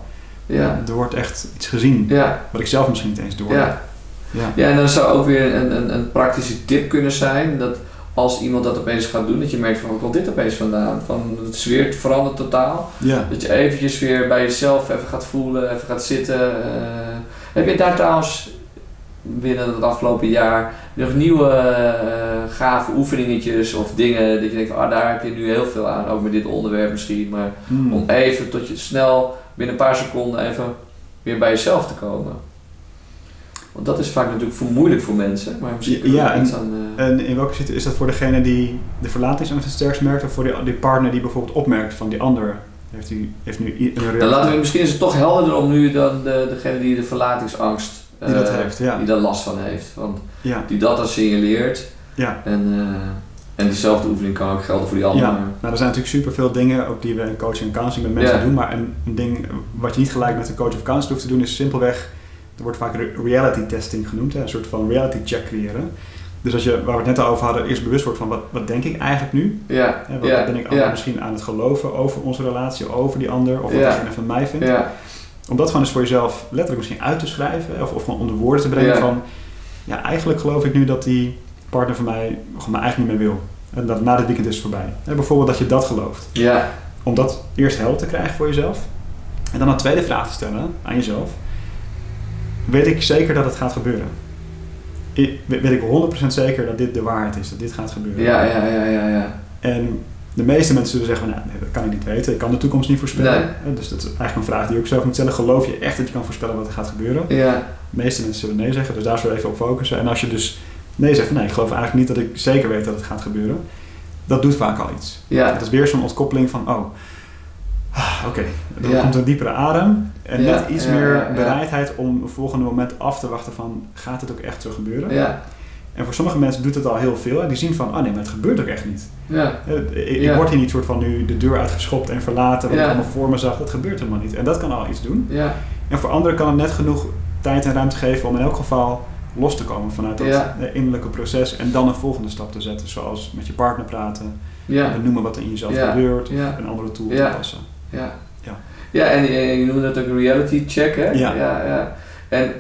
ja, er wordt echt iets gezien ja, wat ik zelf misschien niet eens door. ja. Ja. Ja, en dan zou ook weer een, een, een praktische tip kunnen zijn dat als iemand dat opeens gaat doen, dat je merkt van waar komt dit opeens vandaan? Van het sfeer verandert totaal. Dat je eventjes weer bij jezelf even gaat voelen, even gaat zitten. eh. heb je daar trouwens binnen het afgelopen jaar nog nieuwe eh, gave oefeningetjes of dingen dat je denkt ah, daar heb je nu heel veel aan, ook met dit onderwerp misschien, maar Hmm. om even tot je snel binnen een paar seconden even weer bij jezelf te komen. Want dat is vaak natuurlijk voor moeilijk voor mensen, maar misschien Ja, iets aan... eh, En in welke situatie is dat voor degene die de verlatingsangst het sterkst merkt, of voor die, die partner die bijvoorbeeld opmerkt van die ander heeft, die, heeft nu een reactie? dan laten we, misschien is het toch helderder om nu dan de, degene die de verlatingsangst Die dat eh, heeft, ja. die daar last van heeft. Want Ja, die dat dan signaleert ja. en, eh, en diezelfde oefening kan ook gelden voor die ander. Ja, nou, er zijn natuurlijk superveel dingen, ook die we in coaching en counseling met mensen doen, maar een, een ding wat je niet gelijk met een coach of counselor hoeft te doen, is simpelweg, er wordt vaak re- reality testing genoemd, hè, een soort van reality check creëren. Dus als je, waar we het net al over hadden, eerst bewust wordt van wat, wat denk ik eigenlijk nu? Ja, wat ja, ben ik misschien aan het geloven over onze relatie, over die ander, of wat diegene van mij vindt? ja, Om dat gewoon eens voor jezelf letterlijk misschien uit te schrijven, of, of gewoon onder woorden te brengen Ja. van, ja, eigenlijk geloof ik nu dat die partner van mij gewoon mij eigenlijk niet meer wil. En dat na dit weekend is het voorbij. Hè, bijvoorbeeld dat je dat gelooft. ja, Om dat eerst helder te krijgen voor jezelf. En dan een tweede vraag te stellen aan jezelf. Weet ik zeker dat het gaat gebeuren? I- Weet ik 100% zeker dat dit de waarheid is, dat dit gaat gebeuren? ja, ja, ja, ja, ja. En de meeste mensen zullen zeggen, nou, nee, dat kan ik niet weten. Ik kan de toekomst niet voorspellen. Nee. Hè, Dus dat is eigenlijk een vraag die je ook zelf moet stellen. Geloof je echt dat je kan voorspellen wat er gaat gebeuren? Ja, De meeste mensen zullen nee zeggen, dus daar zullen we even op focussen. En als je dus nee zegt, van, nee, ik geloof eigenlijk niet dat ik zeker weet dat het gaat gebeuren. Dat doet vaak al iets. ja, Het is weer zo'n ontkoppeling van, oh, ah, oké, dan Ja. komt een diepere adem. En net iets meer bereidheid om het volgende moment af te wachten van, gaat het ook echt zo gebeuren? ja, En voor sommige mensen doet het al heel veel. En die zien van, oh nee, maar het gebeurt ook echt niet. ja, Eh, Ik, Ja. word hier niet soort van nu de deur uitgeschopt en verlaten, wat Ja. ik allemaal voor me zag. Dat gebeurt helemaal niet. En dat kan al iets doen. ja, En voor anderen kan het net genoeg tijd en ruimte geven om in elk geval los te komen vanuit dat eh, innerlijke proces. En dan een volgende stap te zetten. Zoals met je partner praten, ja, benoemen wat er in jezelf gebeurt. Of een andere tool toepassen. ja. Ja. Ja, en je, noemde dat ook reality check, hè? Ja. ja, ja. En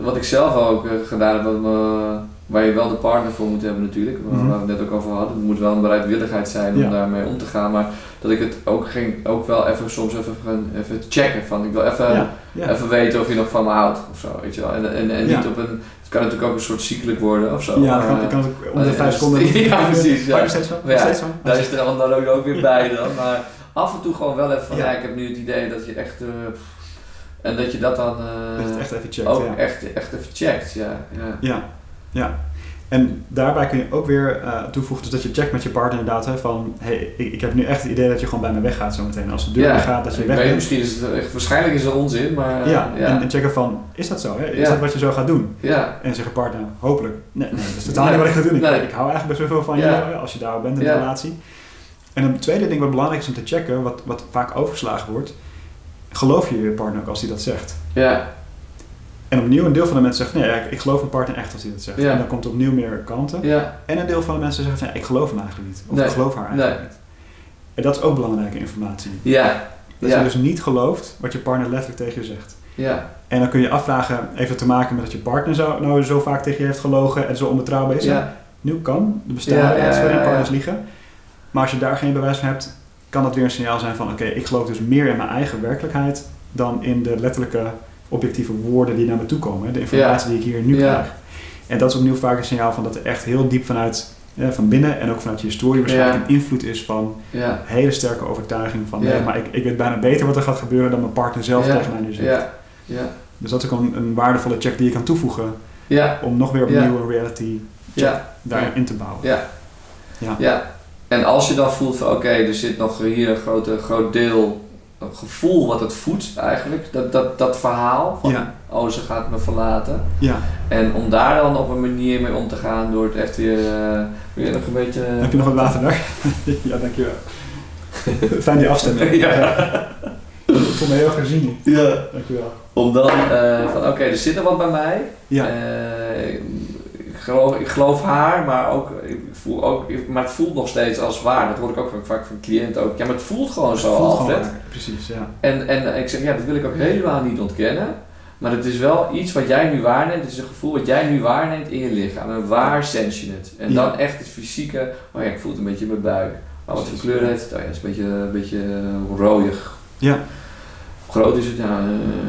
wat ik zelf ook eh, gedaan heb, wat me- waar je wel de partner voor moet hebben natuurlijk, waar Mhm. we het net ook over hadden, het moet wel een bereidwilligheid zijn om Ja. daarmee om te gaan, maar dat ik het ook, ging, ook wel even soms even, even checken van, ik wil even, Ja. Ja. even weten of je nog van me houdt of zo, weet je wel. En, en, en niet op een, het kan natuurlijk ook een soort ziekelijk worden of zo. Ja, dan kan, eh, kan ook om de maar, vijf seconden. [laughs] ja, precies, ja. Steeds zo? Ja. Steeds daar is er dan dan ook, ook weer bij dan. Maar af en toe gewoon wel even van, Ja. ik heb nu het idee dat je echt... eh, en dat je dat dan Dat het echt even checkt. ook echt, echt even checkt, ja. ja. Ja, ja. En daarbij kun je ook weer eh, toevoegen dus dat je checkt met je partner inderdaad hè, van hey, ik, ik heb nu echt het idee dat je gewoon bij me weggaat zometeen. Als de deur Ja, gaat, dat je weg bent. misschien is het echt, waarschijnlijk is het onzin, maar eh, Ja, ja. En, en checken van, is dat zo? Hè? Is Ja. dat wat je zo gaat doen? ja. En zeggen partner, hopelijk, nee, nee dat is totaal niet wat ik ga doen. Ik, Nee. ik hou eigenlijk best wel veel van Ja. je hè, als je daar bent in Ja. de relatie. En een tweede ding wat belangrijk is om te checken, wat, wat vaak overgeslagen wordt, geloof je je partner ook als hij dat zegt? ja. En opnieuw, een deel van de mensen zegt, nee, ja, ik, ik geloof mijn partner echt als hij dat zegt. Ja. En dan komt er opnieuw meer kanten. Ja, En een deel van de mensen zegt, ja, ik geloof hem eigenlijk niet. Of Nee. ik geloof haar eigenlijk Nee. niet. En dat is ook belangrijke informatie. ja, Dat je dus niet gelooft wat je partner letterlijk tegen je zegt. ja, En dan kun je afvragen, even te maken met dat je partner zo, nou zo vaak tegen je heeft gelogen en zo onbetrouwbaar is. ja, Nu kan, er bestaan ja, ja. partners liegen. Maar als je daar geen bewijs van hebt, kan dat weer een signaal zijn van oké, ik geloof dus meer in mijn eigen werkelijkheid dan in de letterlijke objectieve woorden die naar me toe komen. De informatie die ik hier nu krijg. En dat is opnieuw vaak een signaal van dat er echt heel diep vanuit van binnen en ook vanuit je historie waarschijnlijk Ja. een invloed is van ja, hele sterke overtuiging van nee, maar ik, ik weet bijna beter wat er gaat gebeuren dan mijn partner zelf tegen mij nu zegt. ja, ja, Dus dat is ook een, een waardevolle check die je kan toevoegen ja, om nog weer opnieuw een reality ja, daarin in te bouwen. ja. Ja. Ja, en als je dan voelt van oké, er zit nog hier een grote, groot deel, gevoel wat het voedt eigenlijk, dat, dat, dat verhaal van Ja. oh ze gaat me verlaten. Ja. En om daar dan op een manier mee om te gaan door het echt weer, eh, weer nog een beetje... Heb je nog wat water daar? [laughs] ja, dankjewel. Fijn die afstemming. [laughs] Ja. Ik voel me heel erg gezien. ja. Dankjewel. Om dan eh, van oké, er zit er wat bij mij. Ja. Eh, geloof, ik geloof haar, maar, ook, ik voel ook, maar het voelt nog steeds als waar. Dat hoor ik ook vaak- van cliënten ook. Ja, maar het voelt gewoon Het zo, voelt Alfred. gewoon waar. Precies, ja. En, en ik zeg, ja, dat wil ik ook helemaal niet ontkennen. Maar het is wel iets wat jij nu waarneemt. Het is een gevoel wat jij nu waarneemt in je lichaam. En waar sense je het? En Ja. dan echt het fysieke. Oh ja, ik voel het een beetje in mijn buik. Maar wat voor kleur heeft het? Oh ja, het is een beetje, een beetje eh, rooiig. Ja. Hoe groot is het? Eh,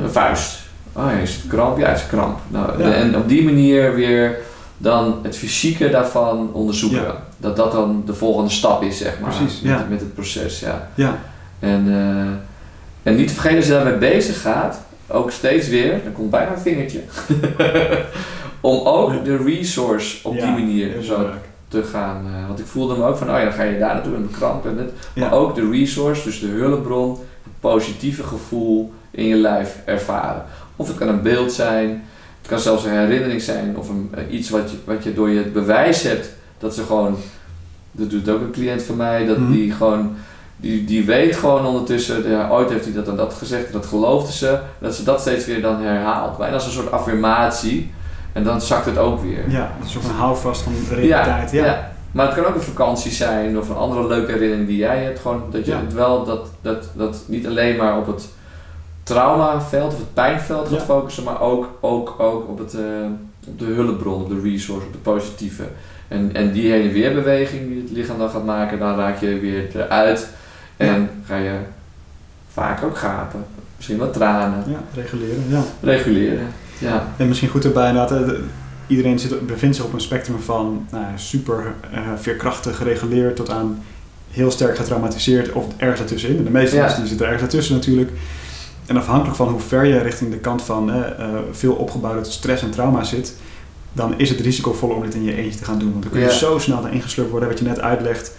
een vuist. Oh ja, is het kramp? Ja, het is kramp. Nou, Ja. En op die manier weer dan het fysieke daarvan onderzoeken. Ja. Dat dat dan de volgende stap is, zeg maar. Precies, met, ja. met het proces, ja. Ja. En, eh, en niet te vergeten, als je daarmee bezig gaat, ook steeds weer, dan komt bijna een vingertje, [laughs] om ook de resource op die manier zo belangrijk. te gaan. eh, want ik voelde me ook van, oh ja, dan ga je daar naartoe en de kramp en het. Maar ook de resource, dus de hulpbron, het positieve gevoel in je lijf ervaren. Of het kan een beeld zijn, het kan zelfs een herinnering zijn of een, eh, iets wat je, wat je door je het bewijs hebt dat ze gewoon, dat doet ook een cliënt van mij, dat Mhm. die gewoon, die, die weet gewoon ondertussen, ja, ooit heeft hij dat en dat gezegd, dat geloofde ze, dat ze dat steeds weer dan herhaalt. Bijna als een soort affirmatie en dan zakt het ook weer. Ja, een soort van houvast van de realiteit. Ja. ja. Maar het kan ook een vakantie zijn of een andere leuke herinnering die jij hebt. Gewoon dat je Ja. het wel, dat, dat, dat niet alleen maar op het traumaveld of het pijnveld gaat Ja. focussen, maar ook, ook, ook op, het, eh, op de hulpbron, op de resource, op de positieve. En, en die heen en weer beweging die het lichaam dan gaat maken, dan raak je weer eruit en ga je vaak ook gapen. Misschien wat tranen. Ja, reguleren. Ja. Reguleren. Ja. En misschien goed erbij inderdaad, de- iedereen zit, bevindt zich op een spectrum van nou, super eh, veerkrachtig gereguleerd tot aan heel sterk getraumatiseerd of ergens ertussenin. En de meeste Ja. mensen die zitten ergens ertussen natuurlijk. En afhankelijk van hoe ver je richting de kant van eh, veel opgebouwde stress en trauma zit, dan is het risicovol om dit in je eentje te gaan doen. Want dan kun je Ja. zo snel erin gesleurd worden, wat je net uitlegt.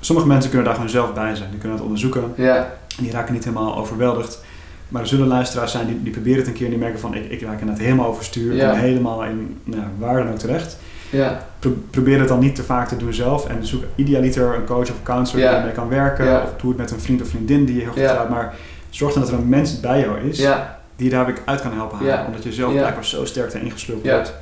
Sommige mensen kunnen daar gewoon zelf bij zijn. Die kunnen het onderzoeken. Ja. En die raken niet helemaal overweldigd. Maar er zullen luisteraars zijn die, die proberen het een keer en die merken van ik, ik raak inderdaad helemaal overstuur. Ja. en helemaal in nou, waar dan ook terecht. Ja. Pro- probeer het dan niet te vaak te doen zelf. En zoek idealiter een coach of counselor die ermee kan werken. Of doe het met een vriend of vriendin die je heel goed gaat. Maar zorg dan dat er een mens bij jou is Ja. die je daar weer uit kan helpen halen. Omdat je zelf blijkbaar zo sterk erin gesloten Ja. wordt.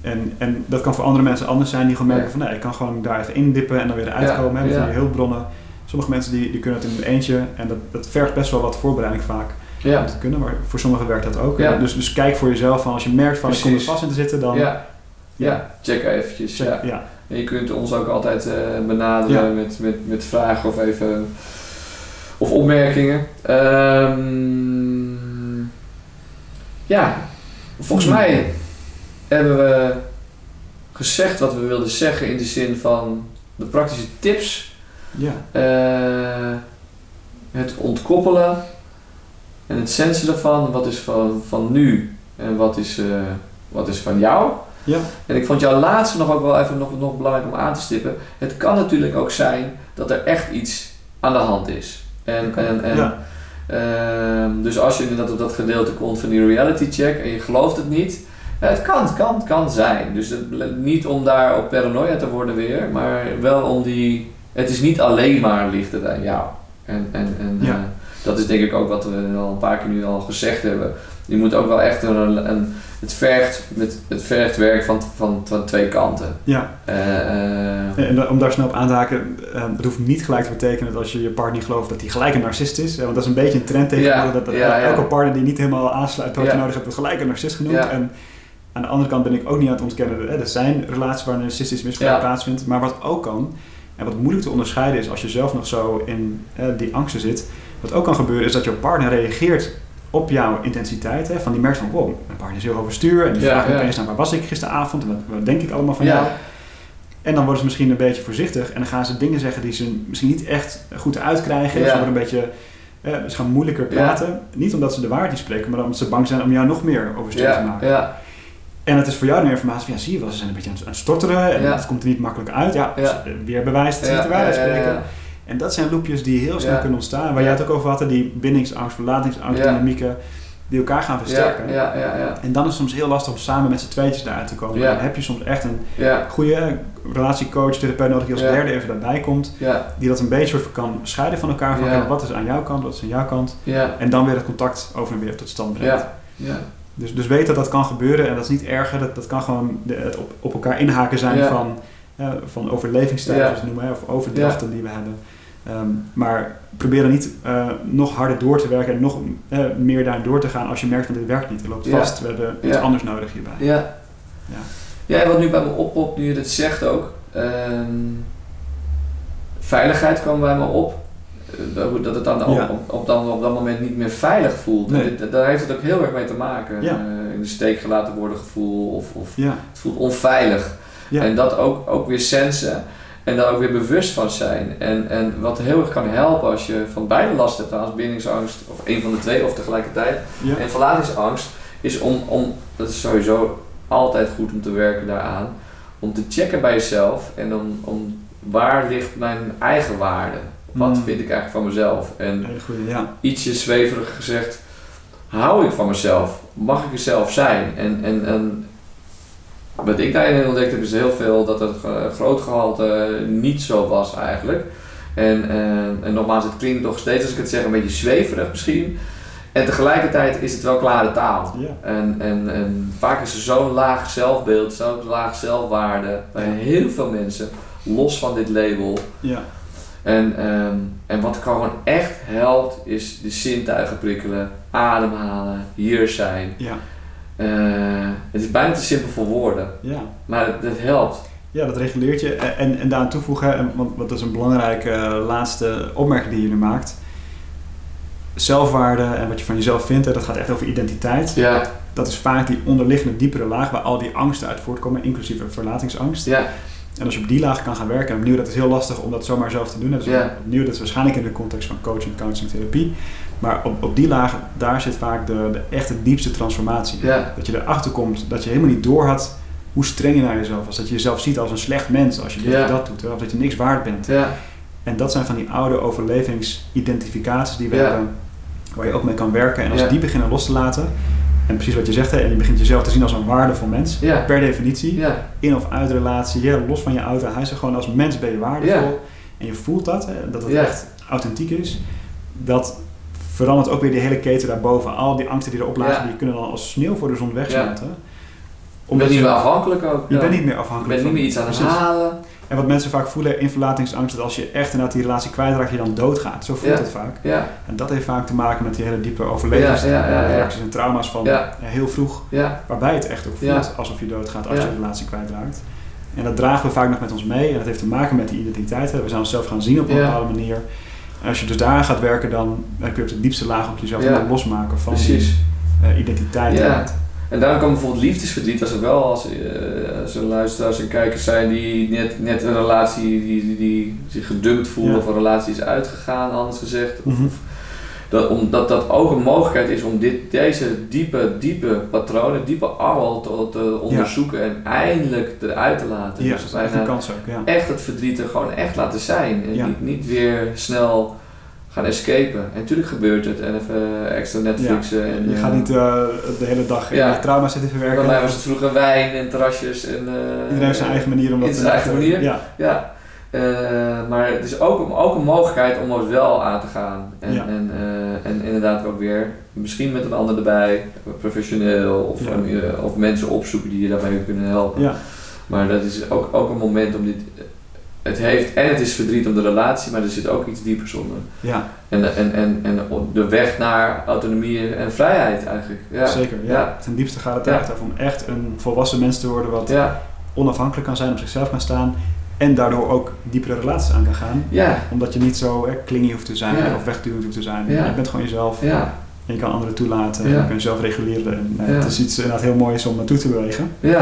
En, en dat kan voor andere mensen anders zijn die gewoon merken van nee, ik kan gewoon daar even indippen en dan weer eruit komen. Hè, met Ja. die hulpbronnen. Sommige mensen die, die kunnen het in hun eentje en dat, dat vergt best wel wat voorbereiding vaak Ja. om te kunnen, maar voor sommigen werkt dat ook. Ja. Dus, dus kijk voor jezelf van als je merkt van ik kom er vast in te zitten, dan Ja. Ja, check eventjes. check- Ja. ja. En je kunt ons ook altijd eh, benaderen met, met, met vragen of even of opmerkingen. Ehm, ja, volgens Hmm. mij hebben we gezegd wat we wilden zeggen in de zin van de praktische tips, Ja. eh, het ontkoppelen en het sensen ervan. Wat is van, van nu en wat is, eh, wat is van jou? Ja. En ik vond jouw laatste nog ook wel even nog, nog belangrijk om aan te stippen. Het kan natuurlijk ook zijn dat er echt iets aan de hand is. En, en, en, Ja. ehm, dus als je inderdaad op dat gedeelte komt van die reality check en je gelooft het niet, ja, het kan, het kan, het kan zijn. Dus het, niet om daar op paranoia te worden weer, maar wel om die. Het is niet alleen maar ligt het aan jou. En, en, en Ja. eh, dat is denk ik ook wat we al een paar keer nu al gezegd hebben. Je moet ook wel echt een, een het, vergt, met, het vergt werk van, van, van twee kanten. Ja. Eh, eh, En om daar snel op aan te haken, eh, dat hoeft niet gelijk te betekenen dat als je je partner niet gelooft dat hij gelijk een narcist is. Want dat is een beetje een trend tegenwoordig. Ja, dat, ja. elke partner die niet helemaal aansluit wat je nodig hebt, wordt gelijk een narcist genoemd. En aan de andere kant ben ik ook niet aan het ontkennen er zijn relaties waar een narcistisch misbruik plaatsvindt. Maar wat ook kan, en wat moeilijk te onderscheiden is als je zelf nog zo in die angsten zit. Wat ook kan gebeuren is dat jouw partner reageert op jouw intensiteit. Hè, van die merkt van, wow, mijn partner is heel overstuur. En die Ja, vraagt ja. opeens, nou, waar was ik gisteravond? En wat, wat denk ik allemaal van jou? ja, En dan worden ze misschien een beetje voorzichtig en dan gaan ze dingen zeggen die ze misschien niet echt goed uitkrijgen. Ja. Ze worden een beetje, eh, ze gaan moeilijker praten. Niet omdat ze de waarheid niet spreken, maar omdat ze bang zijn om jou nog meer overstuur te maken. ja, En het is voor jou de informatie van, ja zie je wel, ze zijn een beetje aan het, stotteren en het komt er niet makkelijk uit. Ja, weer bewijs dat ze niet de waarheid spreken. En dat zijn loopjes die heel snel Ja. kunnen ontstaan. Waar jij het ook over had, die bindingsangst, verlatingsangst, dynamieken, die elkaar gaan versterken. Ja, ja, ja. En dan is het soms heel lastig om samen met z'n tweetjes daaruit te komen. Dan heb je soms echt een goede relatiecoach, therapeut nodig die als derde even daarbij komt. Die dat een beetje kan scheiden van elkaar. Van wat is aan jouw kant, wat is aan jouw kant. En dan weer het contact over en weer tot stand brengt. Dus, dus weet dat dat kan gebeuren en dat is niet erger. Dat, dat kan gewoon de, het op, op elkaar inhaken zijn van, van het noemen, of overdrachten die we hebben. Ehm, maar probeer er niet eh, nog harder door te werken en nog eh, meer daarin door te gaan als je merkt van dit werkt niet. Het loopt Ja. vast, we hebben iets Ja. anders nodig hierbij. Ja. Ja. Ja, en wat nu bij me oppopt, nu je dit zegt ook. ehm, veiligheid kwam bij me op. Eh, Dat, dat het dan op, Ja. op, op, dan, op dat moment niet meer veilig voelt. Nee. En dit- daar heeft het ook heel erg mee te maken. Ja. In de steek gelaten worden gevoel of, of Ja, het voelt onveilig. En dat ook, ook weer sensen en daar ook weer bewust van zijn. En, en wat heel erg kan helpen als je van beide last hebt, als bindingsangst of een van de twee of tegelijkertijd, ja. en verlatingsangst is om, om, dat is sowieso altijd goed om te werken daaraan, om te checken bij jezelf en om, om waar ligt mijn eigen waarde? Wat Mm. vind ik eigenlijk van mezelf? En goeie, ja. ietsje zweverig gezegd, hou ik van mezelf? Mag ik er zelf zijn? En, en, en wat ik daarin ontdekt heb is heel veel dat het eh, groot gehalte niet zo was eigenlijk. En, en, en nogmaals, het klinkt nog steeds, als ik het zeg, een beetje zweverig misschien. En tegelijkertijd is het wel klare taal. Ja. En, en, en vaak is er zo'n laag zelfbeeld, zo'n laag zelfwaarde bij heel veel mensen, los van dit label. Ja. En, ehm, en wat gewoon echt helpt, is de zintuigen prikkelen, ademhalen, hier zijn. Ja. Eh, het is bijna te simpel voor woorden, Ja. maar het, het helpt. Ja, dat reguleert je. En, en, en daaraan toevoegen, en- want, want dat is een belangrijke eh, laatste opmerking die je nu maakt. Zelfwaarde en wat je van jezelf vindt, hè, dat gaat echt over identiteit. Ja, Dat is vaak die onderliggende diepere laag waar al die angsten uit voortkomen, inclusief verlatingsangst. ja, En als je op die laag kan gaan werken, en opnieuw, dat is heel lastig om dat zomaar zelf te doen. Ja. opnieuw, dat is waarschijnlijk in de context van coaching, counseling, therapie. Maar op, op die laag, daar zit vaak de, de echte diepste transformatie. ja, Dat je erachter komt dat je helemaal niet doorhad hoe streng je naar jezelf was. Dat je jezelf ziet als een slecht mens als je dit Ja. of dat doet. Of dat je niks waard bent. ja, En dat zijn van die oude overlevingsidentificaties die we hebben. Waar je ook mee kan werken. En als Ja. die beginnen los te laten. En precies wat je zegt. Hè, en je begint jezelf te zien als een waardevol mens. Per definitie. In of uit relatie. Los van je auto. Hij zegt gewoon als mens ben je waardevol. En je voelt dat. Hè, dat het echt authentiek is. Dat verandert ook weer die hele keten daarboven. Al die angsten die erop lagen. Die kunnen dan als sneeuw voor de zon wegsmelten. je bent niet meer afhankelijk ook. Je bent niet meer Je afhankelijk bent niet meer iets aan het halen. En wat mensen vaak voelen in verlatingsangst, dat als je echt inderdaad die relatie kwijtraakt, je dan doodgaat. Zo voelt Ja. het vaak. Ja, En dat heeft vaak te maken met die hele diepe overlevingsreacties Ja, en trauma's van eh, heel vroeg, ja, waarbij het echt ook voelt alsof je doodgaat als je de relatie kwijtraakt. En dat dragen we vaak nog met ons mee en dat heeft te maken met die identiteit. We zijn onszelf gaan zien op een bepaalde manier. Als je dus daaraan gaat werken, dan dan kun je op de diepste laag ook jezelf Ja. losmaken van precies. die eh, identiteit. Ja. En daarom kan bijvoorbeeld liefdesverdriet, als er wel als, eh, als er luisteraars en kijkers zijn die net, net een relatie die, die, die zich gedumpt voelen Ja. of een relatie is uitgegaan, anders gezegd. Of, Mhm. of dat, omdat dat ook een mogelijkheid is om dit, deze diepe, diepe patronen, diepe angel te, te onderzoeken en eindelijk eruit te laten. Ja, Dus dat is echt een kans ook. Ja. echt het verdriet er gewoon echt laten zijn. En niet, niet weer snel gaan escapen. En natuurlijk gebeurt het. En even extra Netflixen. En, Je eh, gaat niet eh, de hele dag in Ja. trauma zitten Bij verwerken. mij was het vroeger wijn en terrasjes. En, eh, Iedereen heeft zijn eigen manier om dat te zijn eigen manier. Ja, Ja, Eh, maar het is ook, ook een mogelijkheid om het wel aan te gaan. En, Ja. en, eh, en inderdaad ook weer, misschien met een ander erbij, professioneel, of, Ja. of mensen opzoeken die je daarbij kunnen helpen. Ja, Maar dat is ook, ook een moment om dit. Het heeft en het is verdriet om de relatie, maar er zit ook iets diepers onder. ja, En, en, en, en de weg naar autonomie en vrijheid eigenlijk. Ja. zeker. Ja. Ten diepste gaat het echt over om echt een volwassen mens te worden wat onafhankelijk kan zijn, op zichzelf kan staan en daardoor ook diepere relaties aan kan gaan. ja, Omdat je niet zo hè, klingy hoeft te zijn Ja. of wegduwend hoeft te zijn. Ja. Je bent gewoon jezelf ja, en je kan anderen toelaten en je kan jezelf reguleren. En, eh. Het is iets inderdaad heel moois om naartoe te bewegen. ja,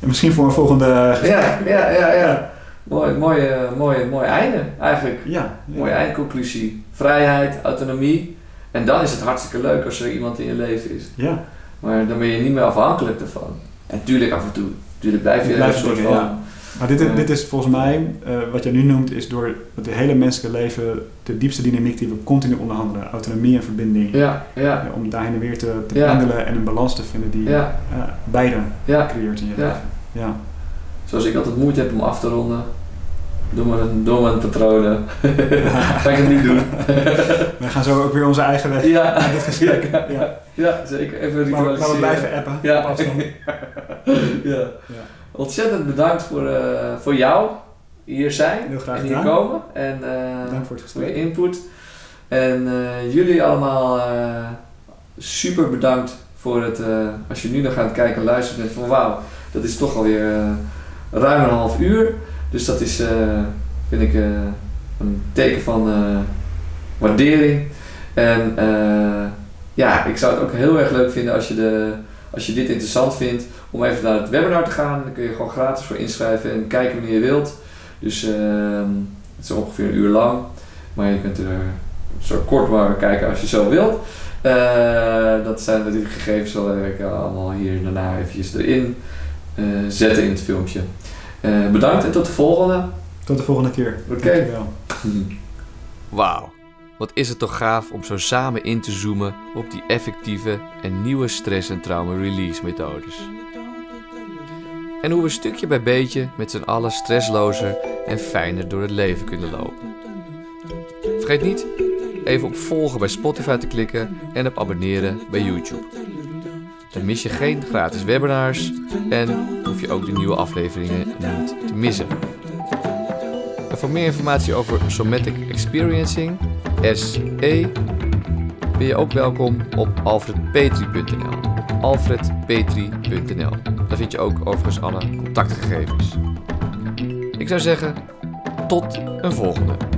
En misschien voor een volgende ja, ja, ja, ja. Mooi, mooi, eh, mooi, mooi einde eigenlijk. Ja. Mooie eindconclusie. Vrijheid, autonomie. En dan is het hartstikke leuk als er iemand in je leven is. Ja, Maar dan ben je niet meer afhankelijk ervan. En tuurlijk af en toe. Tuurlijk blijf je een soort van... maar dit, is- dit is volgens mij, eh, wat je nu noemt, is door het hele menselijke leven de diepste dynamiek die we continu onderhandelen. Autonomie en verbinding. Ja, ja, om daarheen en weer te, pendelen en een balans te vinden die ja, eh, beide creëert in je leven. Ja. Zoals ik altijd moeite heb om af te ronden. Doe maar een, een patronen. Ga ik het niet doen. [laughs] We gaan zo ook weer onze eigen weg ja. dit gesprek. Ja, Ja. ja, zeker. Even Maar, we- maar we ritualiseren. blijven appen. Ja. op afstand. [laughs] ja. Ja. Ontzettend bedankt voor, eh, voor jou hier zijn Heel graag en hier gedaan. komen. En eh, Dank voor het voor je input. En eh, jullie allemaal super bedankt voor het, als je nu nog aan het kijken en luisteren van wauw, dat is toch alweer ruim een half uur. Dus dat is, vind ik, een teken van waardering. En ja, ik zou het ook heel erg leuk vinden als je, de, als je dit interessant vindt, om even naar het webinar te gaan. Dan kun je gewoon gratis voor inschrijven en kijken wanneer je wilt. Dus ehm, het is ongeveer een uur lang. Maar je kunt er zo kort maar kijken als je zo wilt. Eh, dat zijn natuurlijk gegevens, zal ik allemaal hier daarna eventjes erin eh, zetten in het filmpje. Eh, bedankt en tot de volgende. Tot de volgende keer. Oké. Dankjewel. [laughs] Wauw, wat is het toch gaaf om zo samen in te zoomen op die effectieve en nieuwe stress- en trauma-release methodes. En hoe we stukje bij beetje met z'n allen stresslozer en fijner door het leven kunnen lopen. Vergeet niet even op volgen bij Spotify te klikken en op abonneren bij YouTube. Dan mis je geen gratis webinars en hoef je ook de nieuwe afleveringen niet te missen. En voor meer informatie over Somatic Experiencing, SE, ben je ook welkom op alfredpetri.nl. alfredpetri.nl. Daar vind je ook overigens alle contactgegevens. Ik zou zeggen, tot een volgende.